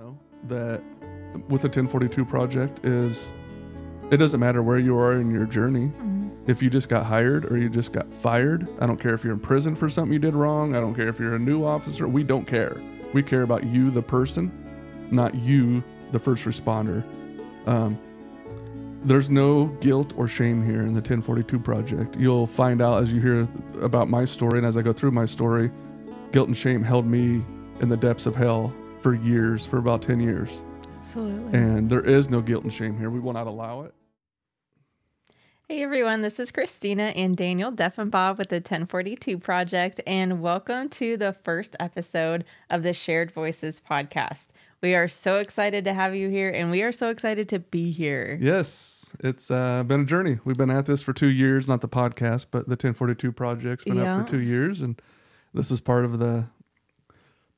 know that with the 1042 project is it doesn't matter where you are in your journey. Mm-hmm. If you just got hired or you just got fired, I don't care if you're in prison for something you did wrong. I don't care if you're a new officer. We don't care. We care about you, the person, not you, the first responder. Um, there's no guilt or shame here in the 1042 project. You'll find out as you hear about my story and as I go through my story, guilt and shame held me in the depths of hell for years, for about 10 years. Absolutely. And there is no guilt and shame here. We will not allow it. Hey everyone, this is Christina and Daniel Deffenbaugh with the 1042 Project, and welcome to the first episode of the Shared Voices podcast. We are so excited to have you here, and we are so excited to be here. Yes, it's uh, been a journey. We've been at this for two years, not the podcast, but the 1042 project's been Yeah. up for two years, and this is part of the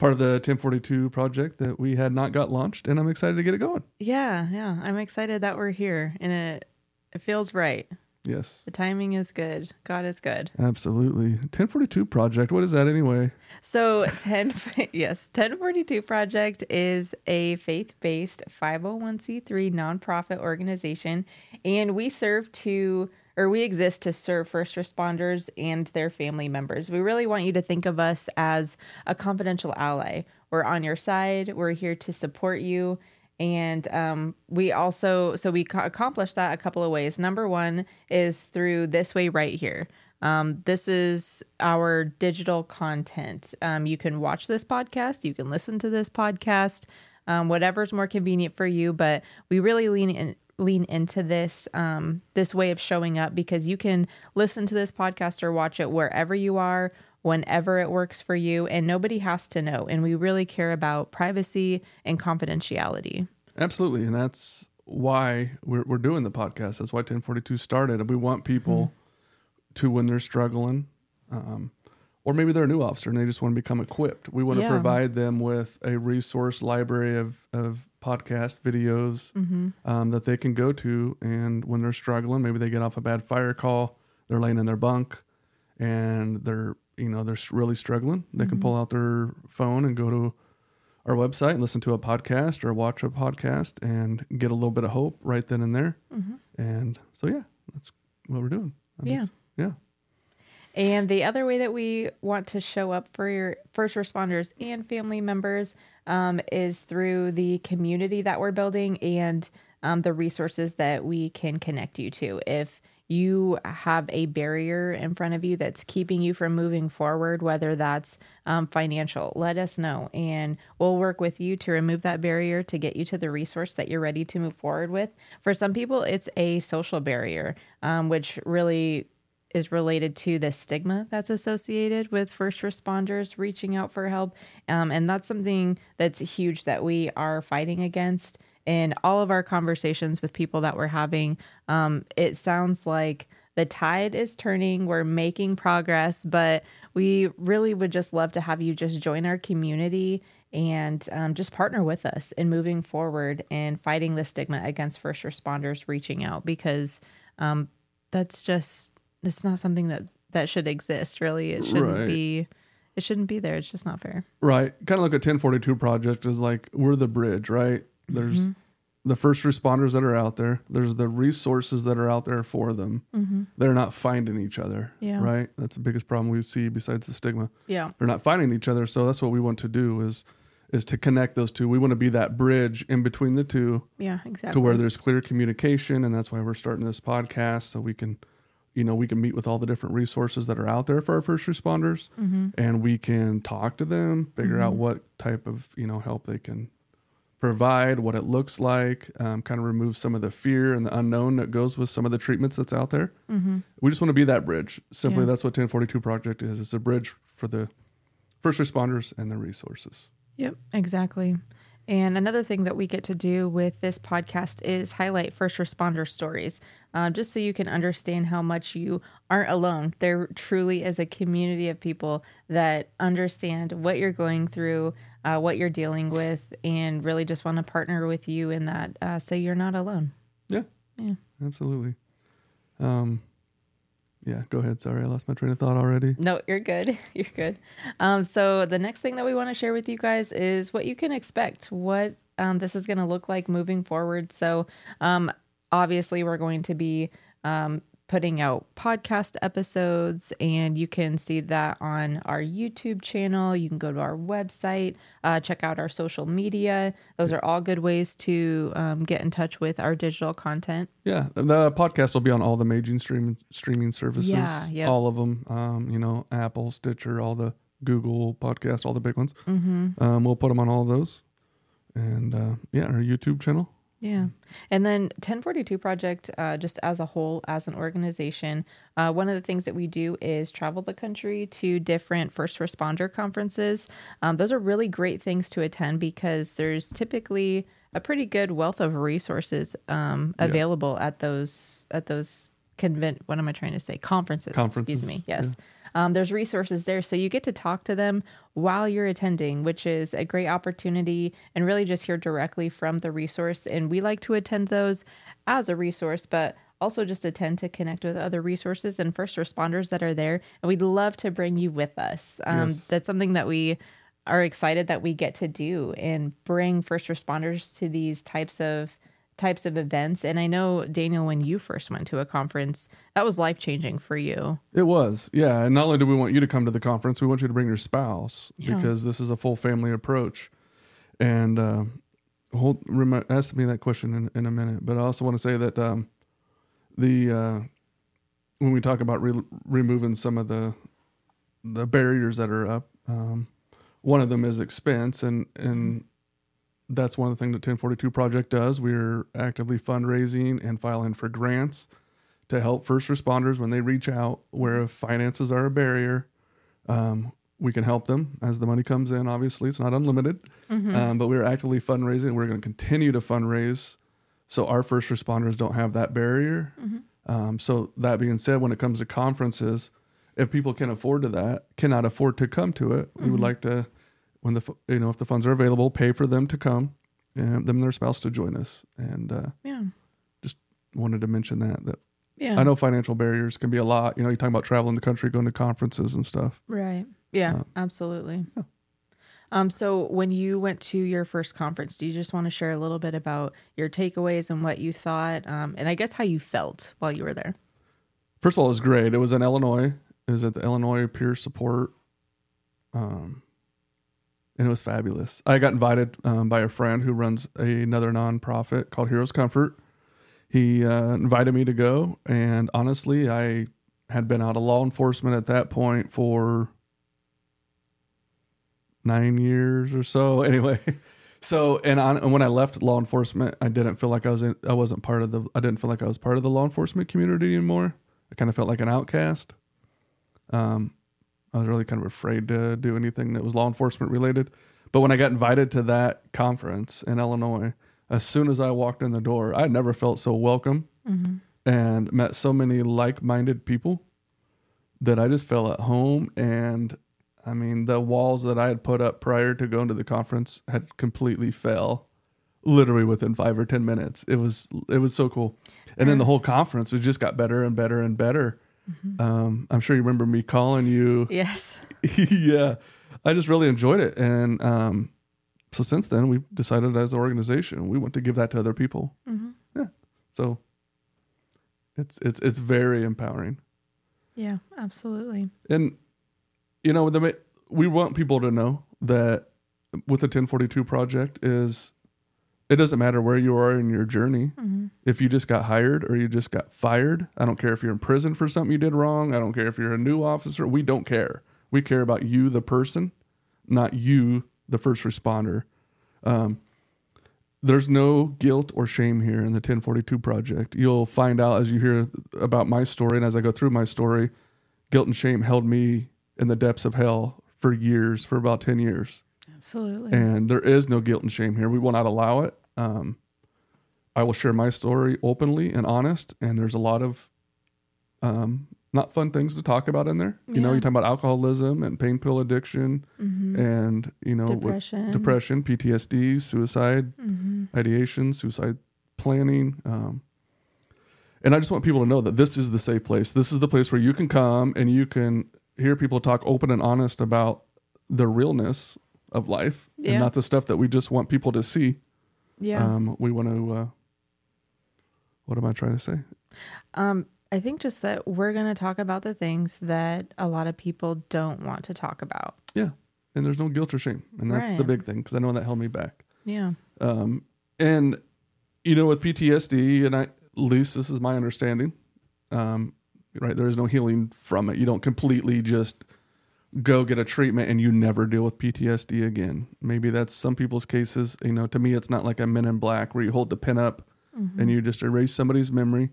part of the 1042 project that we had not got launched, and I'm excited to get it going. Yeah, yeah, I'm excited that we're here, and it it feels right. Yes, The timing is good. God is good. absolutely. 1042 project. What is that anyway? So 10 yes, 1042 Project is a faith-based 501c3 nonprofit organization and we serve to or we exist to serve first responders and their family members. We really want you to think of us as a confidential ally. We're on your side. We're here to support you. And um, we also, so we ca- accomplish that a couple of ways. Number one is through this way right here. Um, this is our digital content. Um, you can watch this podcast, you can listen to this podcast, um, whatever's more convenient for you. But we really lean in, lean into this um, this way of showing up because you can listen to this podcast or watch it wherever you are, whenever it works for you, and nobody has to know. And we really care about privacy and confidentiality. Absolutely, and that's why we're we're doing the podcast. That's why 1042 started, we want people to when they're struggling, um, or maybe they're a new officer and they just want to become equipped. We want Yeah. to provide them with a resource library of of podcast videos mm-hmm. um, that they can go to, and when they're struggling, maybe they get off a bad fire call, they're laying in their bunk, and they're you know they're really struggling. They can mm-hmm. pull out their phone and go to our website and listen to a podcast or watch a podcast and get a little bit of hope right then and there. Mm-hmm. And so, yeah, that's what we're doing. Yeah. Yeah. And the other way that we want to show up for your first responders and family members um, is through the community that we're building and um, the resources that we can connect you to. If you have a barrier in front of you that's keeping you from moving forward, whether that's um, financial, let us know and we'll work with you to remove that barrier to get you to the resource that you're ready to move forward with. For some people, it's a social barrier, um, which really is related to the stigma that's associated with first responders reaching out for help. Um, and that's something that's huge that we are fighting against. In all of our conversations with people that we're having, um, it sounds like the tide is turning, we're making progress, but we really would just love to have you just join our community and um, just partner with us in moving forward and fighting the stigma against first responders reaching out because um, that's just it's not something that that should exist really it shouldn't Right. be it shouldn't be there it's just not fair Right. Kind of like a 1042 Project is like we're the bridge, right? There's mm-hmm. the first responders that are out there, there's the resources that are out there for them. Mm-hmm. They're not finding each other, Yeah. right? That's the biggest problem we see besides the stigma. yeah they're not finding each other so that's what we want to do is is to connect those two we want to be that bridge in between the two yeah exactly to where there's clear communication and that's why we're starting this podcast so we can you know we can meet with all the different resources that are out there for our first responders mm-hmm. and we can talk to them figure out mm-hmm. what type of you know help they can provide what it looks like um, kind of remove some of the fear and the unknown that goes with some of the treatments that's out there. Mm-hmm. We just want to be that bridge. Simply Yeah. that's what 1042 project is. It's a bridge for the first responders and their resources. Yep, exactly. And another thing that we get to do with this podcast is highlight first responder stories, uh, just so you can understand how much you aren't alone. There truly is a community of people that understand what you're going through, uh, what you're dealing with, and really just want to partner with you in that uh, so you're not alone. Yeah. Yeah. Absolutely. Um, Yeah, go ahead. Sorry, I lost my train of thought already. No, you're good. You're good. Um, so the next thing that we want to share with you guys is what you can expect, what um, this is going to look like moving forward. So um, obviously, we're going to be um, putting out podcast episodes, and you can see that on our YouTube channel. You can go to our website, uh, check out our social media. Those are all good ways to um, get in touch with our digital content. Yeah, the podcast will be on all the major streaming streaming services. Yeah, yep. all of them. Um, you know, Apple, Stitcher, all the Google podcast, all the big ones. Mm-hmm. Um, we'll put them on all of those, and uh, yeah, our YouTube channel. Yeah. And then 1042 Project, uh, just as a whole, as an organization, uh, one of the things that we do is travel the country to different first responder conferences. Um, those are really great things to attend because there's typically a pretty good wealth of resources um, available at those at those convent. What am I trying to say? Conferences. Conferences, Excuse me. Yes. Um, there's resources there, so you get to talk to them while you're attending, which is a great opportunity, and really just hear directly from the resource. And we like to attend those as a resource, but also just attend to connect with other resources and first responders that are there. And we'd love to bring you with us. Um, Yes. That's something that we are excited that we get to do and bring first responders to these types of types of events and i know daniel when you first went to a conference that was life changing for you It was, yeah. And not only do we want you to come to the conference, we want you to bring your spouse Yeah. because this is a full family approach. And uh, hold, remi- ask me that question in, in a minute. But I also want to say that um, the uh, when we talk about re- removing some of the the barriers that are up, um, one of them is expense, and and that's one of the things that 1042 Project does. We're actively fundraising and filing for grants to help first responders when they reach out where if finances are a barrier um, we can help them as the money comes in obviously. It's not unlimited. Um, but we're actively fundraising. We're going to continue to fundraise so our first responders don't have that barrier. Um, so that being said when it comes to conferences if people can afford to that cannot afford to come to it we would like to when the you know if the funds are available pay for them to come and them and their spouse to join us and uh, yeah just wanted to mention that that yeah I know financial barriers can be a lot. You know, you're talking about traveling the country, going to conferences and stuff. Right. Yeah, Uh, absolutely. Um, so when you went to your first conference, do you just want to share a little bit about your takeaways and what you thought, um, and I guess how you felt while you were there? First of all, it was great. It was in Illinois. It was at the Illinois Peer Support, um, and it was fabulous. I got invited um, by a friend who runs another nonprofit called Heroes Comfort. He uh, invited me to go, and honestly, I had been out of law enforcement at that point for nine years or so. Anyway, so and, on, and when I left law enforcement, I didn't feel like I was in, I wasn't part of the I didn't feel like I was part of the law enforcement community anymore. I kind of felt like an outcast. Um, I was really kind of afraid to do anything that was law enforcement related. But when I got invited to that conference in Illinois, as soon as I walked in the door, I had never felt so welcome mm-hmm. and met so many like-minded people that I just felt at home. And I mean, the walls that I had put up prior to going to the conference had completely fell, literally within five or ten minutes. It was it was so cool. And then the whole conference it just got better and better and better. Um, I'm sure you remember me calling you. Yes. yeah, I just really enjoyed it, and um, so since then we decided as an organization we want to give that to other people. Yeah, so it's it's it's very empowering, Yeah, absolutely. and you know the we want people to know that with the 1042 project is it doesn't matter where you are in your journey. If you just got hired or you just got fired, I don't care if you're in prison for something you did wrong. I don't care if you're a new officer. We don't care. We care about you, the person, not you, the first responder. Um, there's no guilt or shame here in the 1042 project. You'll find out as you hear about my story and as I go through my story, guilt and shame held me in the depths of hell for years, for about 10 years Absolutely. and there is no guilt and shame here. We will not allow it. Um, I will share my story openly and honest, and there's a lot of um, not fun things to talk about in there. You know, Yeah. you talk about alcoholism and pain pill addiction, and you know, Depression. depression, PTSD, suicide, Mm-hmm. ideation, suicide planning. Um, And I just want people to know that this is the safe place. This is the place where you can come and you can hear people talk open and honest about the realness of life Yeah. and not the stuff that we just want people to see. Yeah. Um, we want to. Uh, what am I trying to say? Um, I think just that we're going to talk about the things that a lot of people don't want to talk about. Yeah, and there's no guilt or shame, and that's the big thing because I know that held me back. Yeah. Um, and you know, with PTSD, and I, at least this is my understanding, um, right? There is no healing from it. You don't completely just go get a treatment and you never deal with PTSD again. Maybe that's some people's cases. You know, to me, it's not like a Men in Black where you hold the pin up and you just erase somebody's memory.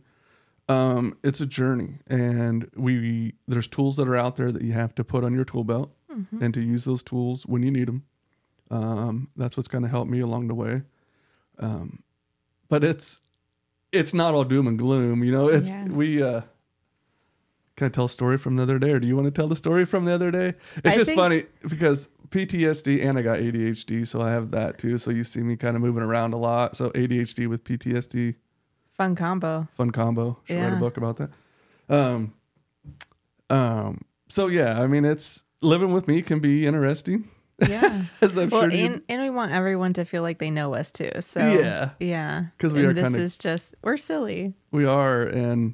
Um, it's a journey, and we there's tools that are out there that you have to put on your tool belt and to use those tools when you need them. Um, that's what's going to help me along the way. Um, but it's it's not all doom and gloom, you know. It's Yeah. we. Uh, can I tell a story from the other day, or do you want to tell the story from the other day? It's I just funny because PTSD and I got ADHD, so I have that too. So you see me kind of moving around a lot. So ADHD with PTSD, Fun combo. fun combo. Should write a book about that. Um, um. So yeah, I mean, it's living with me can be interesting, Yeah. as I'm well, sure. and, and we want everyone to feel like they know us too. So Yeah. yeah. Because we And are This kinda- is just we're silly. We are, and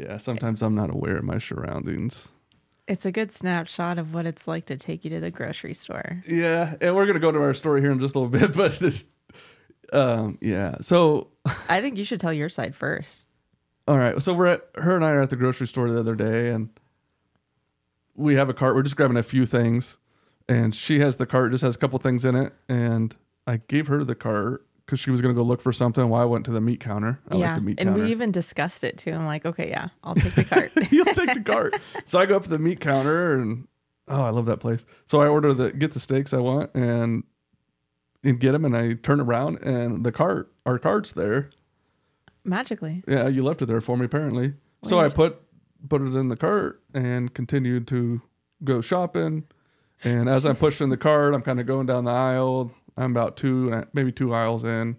yeah, sometimes I'm not aware of my surroundings. It's a good snapshot of what it's like to take you to the grocery store. Yeah, and we're gonna go to our story here in just a little bit, but this, um, yeah. So, I think you should tell your side first. all right, so we're at her and I are at the grocery store the other day, and we have a cart. We're just grabbing a few things, and she has the cart, just has a couple things in it, and I gave her the cart because she was gonna go look for something while I went to the meat counter. I yeah, like the meat and counter. we even discussed it too. I'm like, okay, yeah, I'll take the cart. You'll take the cart. So I go up to the meat counter and oh, I love that place. So I order the get the steaks I want and and get them and I turn around and the cart, our cart's there. Magically. Yeah, you left it there for me apparently. So I put put it in the cart and continued to go shopping. And as I'm pushing the cart, I'm kind of going down the aisle. I'm about two, maybe two aisles in,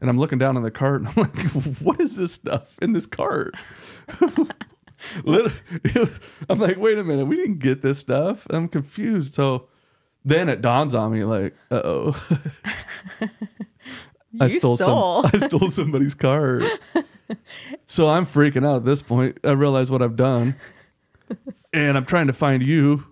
and I'm looking down in the cart, and I'm like, "What is this stuff in this cart?" I'm like, "Wait a minute, we didn't get this stuff." I'm confused. So then it dawns on me, like, "Uh oh." I stole, stole. some. I stole somebody's cart. so I'm freaking out at this point. I realize what I've done, and I'm trying to find you.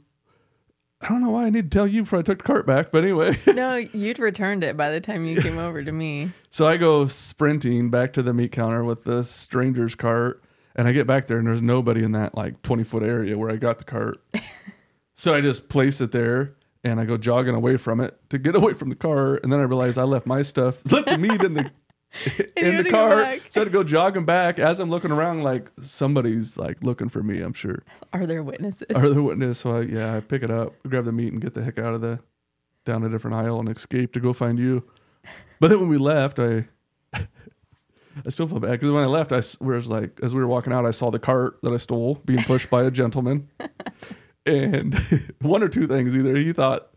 I don't know why I need to tell you before I took the cart back, but anyway. no, you'd returned it by the time you came over to me. So I go sprinting back to the meat counter with the stranger's cart, and I get back there, and there's nobody in that like 20 foot area where I got the cart. so I just place it there, and I go jogging away from it to get away from the car, and then I realize I left my stuff, left the meat in the in the car. So I had to go jogging back as I'm looking around, like somebody's like looking for me. I'm sure. Are there witnesses? Are there witnesses? So I, yeah, I pick it up, grab the meat, and get the heck out of the down a different aisle and escape to go find you. But then when we left, I I still feel bad because when I left, I was like, as we were walking out, I saw the cart that I stole being pushed by a gentleman, and one or two things: either he thought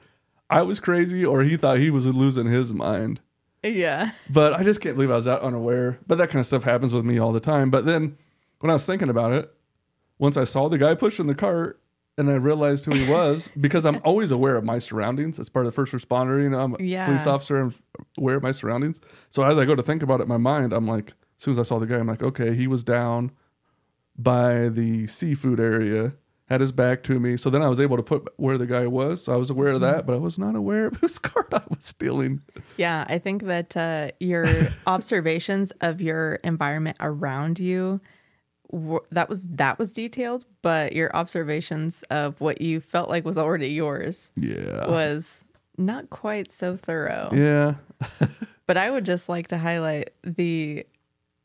I was crazy, or he thought he was losing his mind. Yeah. But I just can't believe I was that unaware. But that kind of stuff happens with me all the time. But then when I was thinking about it, once I saw the guy pushing the cart and I realized who he was, because I'm always aware of my surroundings. As part of the first responder, you know, I'm a Yeah. police officer, I'm aware of my surroundings. So as I go to think about it in my mind, I'm like, as soon as I saw the guy, I'm like, okay, he was down by the seafood area, had his back to me. So then I was able to put where the guy was. So I was aware of that, but I was not aware of whose cart I was stealing. Yeah, I think that uh, your observations of your environment around you were, that was that was detailed, but your observations of what you felt like was already yours Yeah. was not quite so thorough. Yeah. But I would just like to highlight the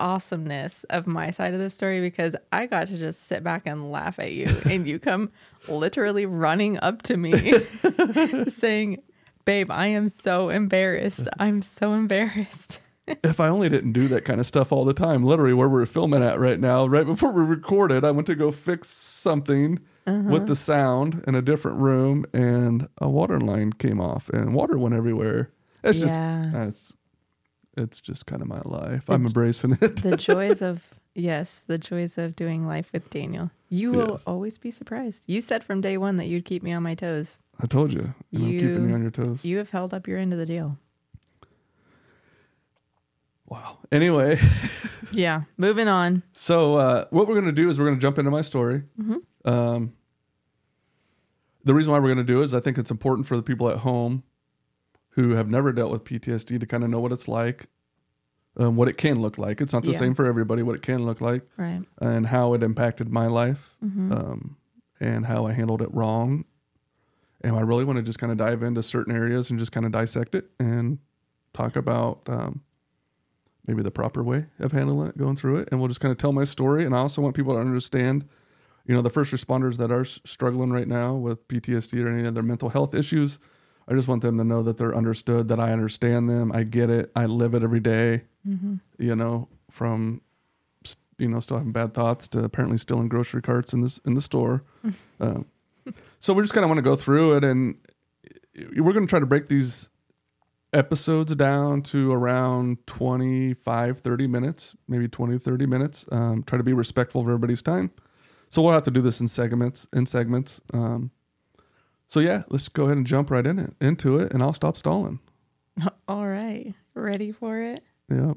awesomeness of my side of the story because I got to just sit back and laugh at you and you come literally running up to me saying, "Babe, I am so embarrassed. I'm so embarrassed." if I only didn't do that kind of stuff all the time, literally where we're filming at right now, right before we recorded, I went to go fix something with the uh-huh. sound in a different room and a water line came off and water went everywhere. It's Yeah. just, that's, it's just kind of my life. I'm embracing it. The joys of yes, the joys of doing life with Daniel. You will Yes. always be surprised. You said from day one that you'd keep me on my toes. I told you. and I'm keeping You- you on your toes. You have held up your end of the deal. wow. Anyway, Yeah. Moving on. so uh, what we're gonna do is we're gonna jump into my story. Mhm. Um, the reason why we're gonna do it is I think it's important for the people at home who have never dealt with PTSD to kind of know what it's like, um, what it can look like. It's not the Yeah. same for everybody. What it can look like. Right. and how it impacted my life Mhm. um, and how I handled it wrong. And I really want to just kind of dive into certain areas and just kind of dissect it and talk about um, maybe the proper way of handling it, going through it. And we'll just kind of tell my story. And I also want people to understand, you know, the first responders that are struggling right now with PTSD or any other mental health issues. I just want them to know that they're understood, that I understand them, I get it, I live it every day Mhm. you know, from you know still having bad thoughts to apparently stealing grocery carts in this in the store. um, so we just kind of want to go through it, and we're going to try to break these episodes down to around 25 30 minutes maybe 20 30 minutes. Um, try to be respectful of everybody's time. So we'll have to do this in segments in segments. Um, so yeah let's go ahead and jump right in it into it and i'll stop stalling All right. Ready for it? yeah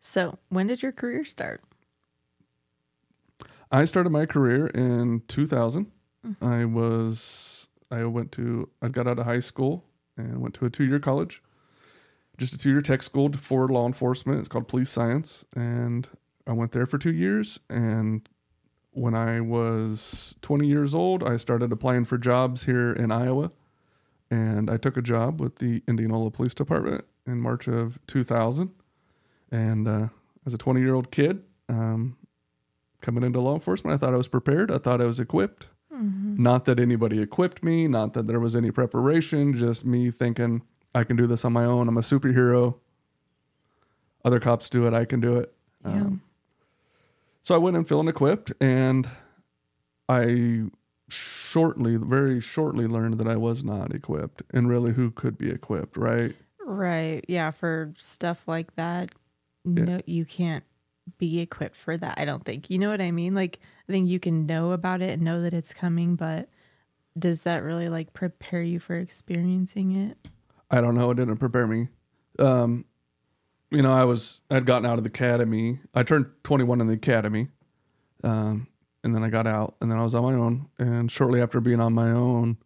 So, when did your career start? I started my career in 2000. Mm-hmm. I was I went to I got out of high school and went to a two year college, just a two year tech school for law enforcement. It's called police science, and I went there for two years. And when I was 20 years old, I started applying for jobs here in Iowa, and I took a job with the Indianola Police Department in March of 2000. And uh, as a 20 year old kid, um, coming into law enforcement, I thought I was prepared. I thought I was equipped. Not that anybody equipped me, not that there was any preparation, just me thinking I can do this on my own. I'm a superhero. Other cops do it, I can do it. Yeah. Um, so I went in feeling equipped, and I shortly, very shortly, learned that I was not equipped, and really, who could be equipped, right? Right. Yeah. For stuff like that, no, you can't be equipped for that. I don't think. You know what I mean? Like, I think you can know about it and know that it's coming, but does that really like prepare you for experiencing it? I don't know. It didn't prepare me. Um, you know, I was I'd gotten out of the academy. I turned 21 in the academy, um, and then I got out, and then I was on my own. And shortly after being on my own,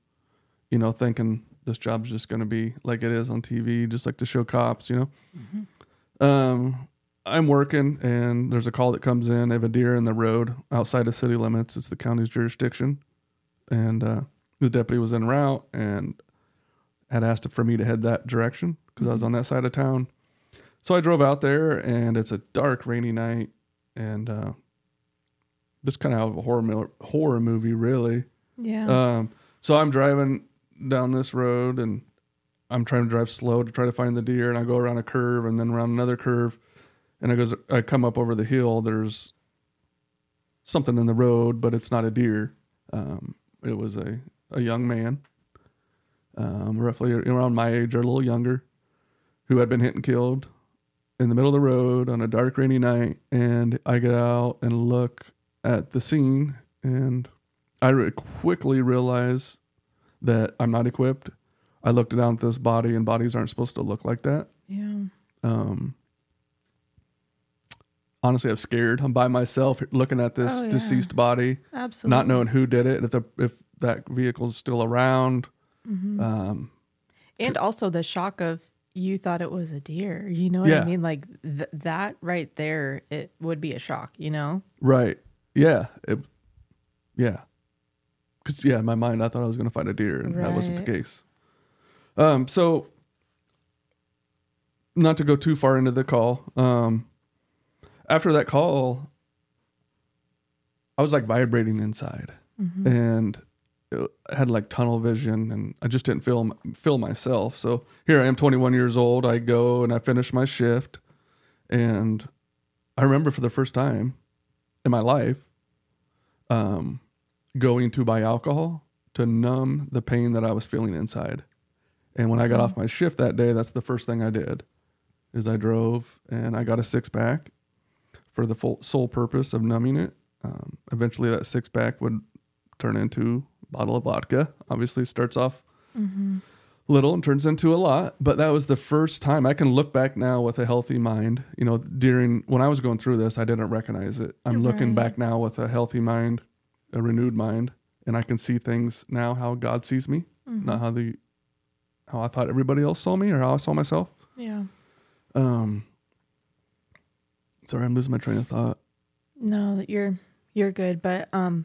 you know, thinking this job's just going to be like it is on TV, just like the show Cops. You know, um, I'm working, and there's a call that comes in. I have a deer in the road outside of city limits. It's the county's jurisdiction, and uh, the deputy was en route and had asked for me to head that direction because I was on that side of town. So I drove out there, and it's a dark, rainy night, and uh, just kind of a horror horror movie, really. Yeah. Um, so I'm driving down this road, and I'm trying to drive slow to try to find the deer, and I go around a curve, and then around another curve, and I goes, I come up over the hill. There's something in the road, but it's not a deer. Um, it was a a young man, um, roughly around my age or a little younger, who had been hit and killed in the middle of the road on a dark, rainy night. And I get out and look at the scene, and I re- quickly realize that I'm not equipped. I looked down at this body, and bodies aren't supposed to look like that. yeah. Um, honestly, I'm scared. I'm by myself looking at this Oh, yeah. deceased body, Absolutely. not knowing who did it, and if the if that vehicle's still around. Mm-hmm. Um, And also the shock of you thought it was a deer. You know what Yeah. I mean? Like th- that right there, it would be a shock. You know? right? Yeah, it, yeah. Because yeah, in my mind, I thought I was going to find a deer, and that wasn't the case. Um, so not to go too far into the call. Um, after that call, I was like vibrating inside, Mm-hmm. and I had like tunnel vision, and I just didn't feel feel myself. So here I am, 21 years old. I go and I finish my shift, and I remember for the first time in my life, um, going to buy alcohol to numb the pain that I was feeling inside. And when I got off my shift that day, that's the first thing I did. is I drove and I got a six pack for the full, sole purpose of numbing it. Um, eventually, that six pack would turn into bottle of vodka. Obviously, starts off little and turns into a lot. But that was the first time I can look back now with a healthy mind. You know, during when I was going through this, I didn't recognize it. I'm looking back now with a healthy mind, a renewed mind, and I can see things now how God sees me, not how the how I thought everybody else saw me or how I saw myself. Yeah. Um, sorry, I'm losing my train of thought. No, you're you're good, but um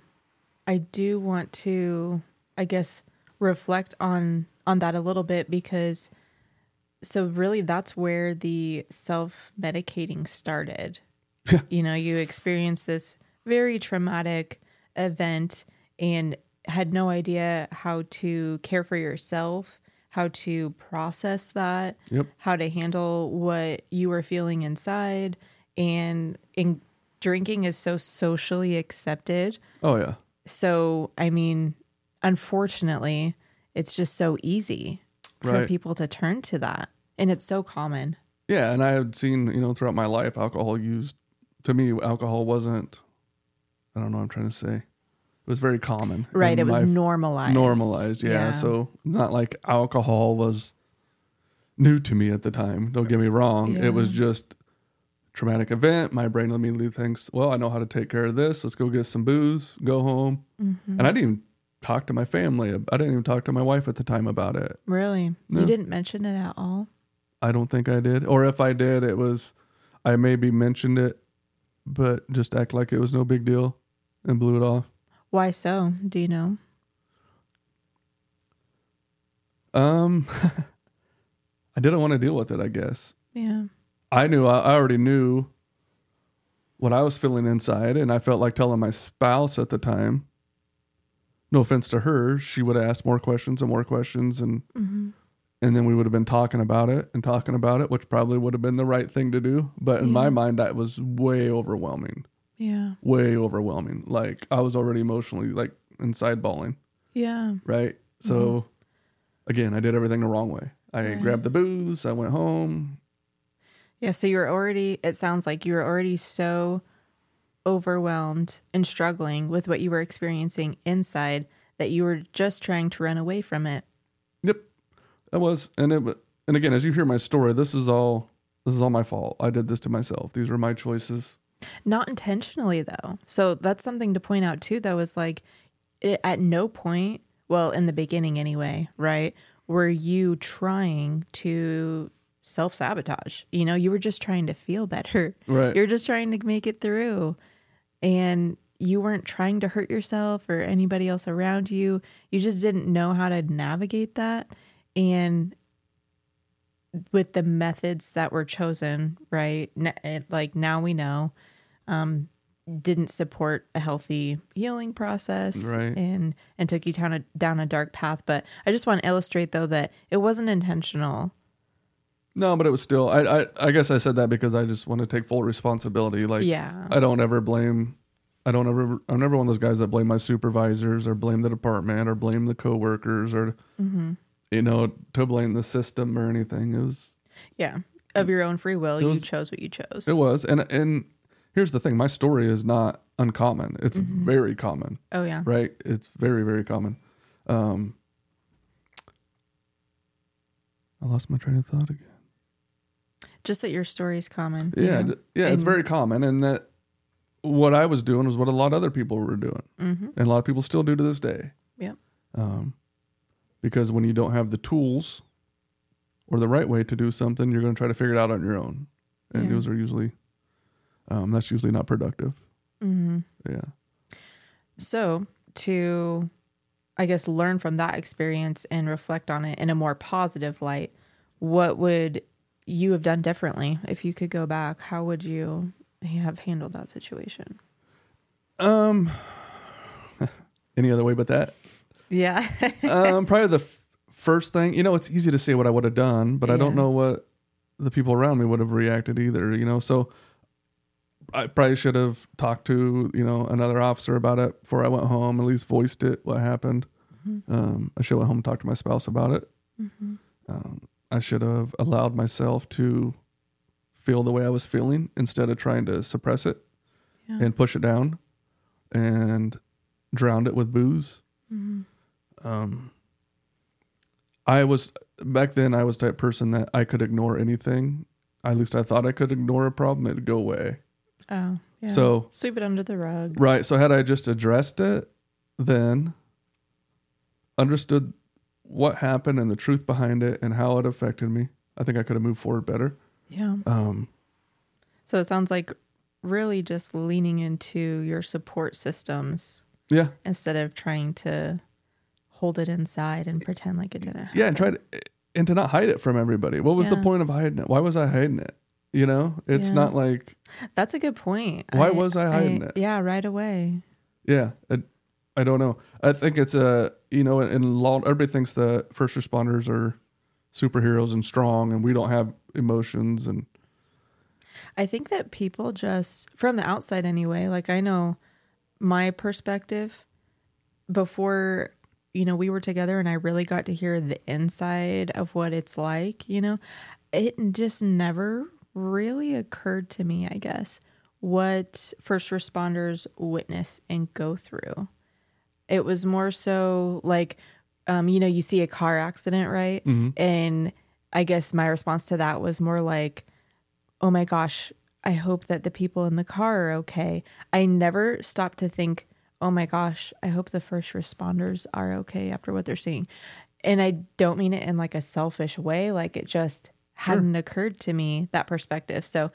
I do want to I guess reflect on on that a little bit because so really that's where the self-medicating started. You know, you experience this very traumatic event and had no idea how to care for yourself, how to process that, Yep. how to handle what you were feeling inside and in drinking is so socially accepted Oh yeah. So i mean unfortunately it's just so easy for Right. people to turn to that and it's so common Yeah, and I had seen, you know, throughout my life, alcohol used. To me, alcohol wasn't. I don't know. what I'm trying to say. It was very common. right it was normalized normalized. Yeah. So not like alcohol was new to me at the time. Don't get me wrong. It was just traumatic event. My brain immediately thinks, well, I know how to take care of this. Let's go get some booze, go home. Mm-hmm. And I didn't even talk to my family. I didn't even talk to my wife at the time about it. really No. you didn't mention it at all I don't think I did. Or if I did, it was I maybe mentioned it, but just act like it was no big deal and blew it off. why so do you know Um I didn't want to deal with it, I guess. yeah I knew I already knew what I was feeling inside and I felt like telling my spouse at the time. No offense to her, she would have asked more questions and more questions and Mm-hmm. and then we would have been talking about it and talking about it, which probably would have been the right thing to do. But in my mind that was way overwhelming. yeah way overwhelming. Like I was already emotionally like inside bawling, yeah right? So again, I did everything the wrong way. I Right. grabbed the booze, I went home. Yeah, so you're already, it sounds like you were already so overwhelmed and struggling with what you were experiencing inside that you were just trying to run away from it. Yep. I was and it and again, as you hear my story, this is all this is all my fault. I did this to myself. These were my choices. Not intentionally, though. So that's something to point out, too, though, is like it, at no point, well, in the beginning anyway, right, were you trying to self sabotage. You know, you were just trying to feel better. Right. You're just trying to make it through. And you weren't trying to hurt yourself or anybody else around you. You just didn't know how to navigate that. And with the methods that were chosen, right? Like now we know, um, didn't support a healthy healing process Right. and and took you down a down a dark path. But I just want to illustrate though that it wasn't intentional. No, but it was still I, I I guess I said that because I just want to take full responsibility. Like yeah. I don't ever blame. I don't ever. I'm never one of those guys that blame my supervisors or blame the department or blame the coworkers or, Mm-hmm. you know, to blame the system or anything. It was. Yeah. Of your own free will, you was- chose what you chose. It was, and and here's the thing: my story is not uncommon. It's very common, oh yeah. right? It's very very common. Um, I lost my train of thought again. Just that your story is common. you Yeah, know? d- yeah, it's very common, and that what I was doing was what a lot of other people were doing, Mhm. and a lot of people still do to this day. Yep. Um, because when you don't have the tools or the right way to do something, you're going to try to figure it out on your own, and Yeah. those are usually, um, that's usually not productive. Mhm. Yeah. So to, I guess, learn from that experience and reflect on it in a more positive light, what would you have done differently if you could go back? How would you have handled that situation? Um, any other way but that? Yeah. um, probably the f- first thing. You know, it's easy to say what I would have done, but I don't know what the people around me would have reacted either. You know, so I probably should have talked to you know another officer about it before I went home. At least voiced it what happened. Um, I should have went home and talked to my spouse about it. Um, I should have allowed myself to feel the way I was feeling instead of trying to suppress it Yeah. and push it down and drowned it with booze. Um, I was back then. I was the type person that I could ignore anything. At least I thought I could ignore a problem; it'd go away. Oh, yeah. So sweep it under the rug. right. So had I just addressed it, then understood what happened and the truth behind it and how it affected me, I think I could have moved forward better. Yeah. Um, So it sounds like really just leaning into your support systems yeah, instead of trying to hold it inside and pretend like it didn't happen. yeah, and try to and to not hide it from everybody. What was the point of hiding it? Why was I hiding it? You know, it's Yeah. not like That's a good point. Why was I hiding it? Yeah, right away. Yeah, I, I don't know. I think it's a you know in law everybody thinks that first responders are superheroes and strong, and we don't have emotions and I think that people just, from the outside anyway, like I know my perspective before, you know, we were together and I really got to hear the inside of what it's like, you know, it just never really occurred to me, I guess, what first responders witness and go through. It was more so like, um, you know, you see a car accident, right? And I guess my response to that was more like, oh my gosh, I hope that the people in the car are okay. I never stopped to think, oh my gosh, I hope the first responders are okay after what they're seeing. And I don't mean it in like a selfish way, like it just hadn't occurred to me that perspective. So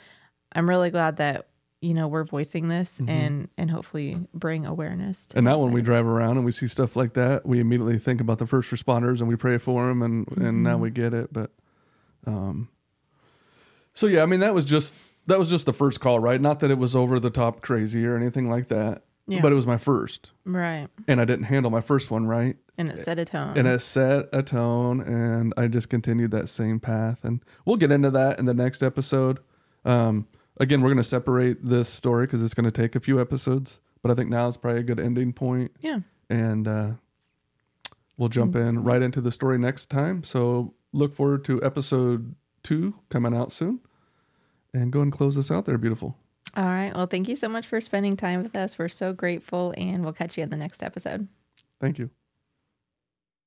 I'm really glad that you know we're voicing this and and hopefully bring awareness to and now that when we drive around and we see stuff like that, we immediately think about the first responders and we pray for them, and and now we get it. But, um, so yeah, I mean that was just that was just the first call, right? Not that it was over the top crazy or anything like that, Yeah. but it was my first, right and I didn't handle my first one right. and it set a tone and it set a tone and i just continued that same path and we'll get into that in the next episode um, again we're going to separate this story because it's going to take a few episodes but i think now is probably a good ending point. Yeah. And uh, we'll jump in right into the story next time. So look forward to episode two coming out soon. And go and close this out there beautiful. All right. Well thank you so much for spending time with us. We're so grateful and we'll catch you in the next episode. Thank you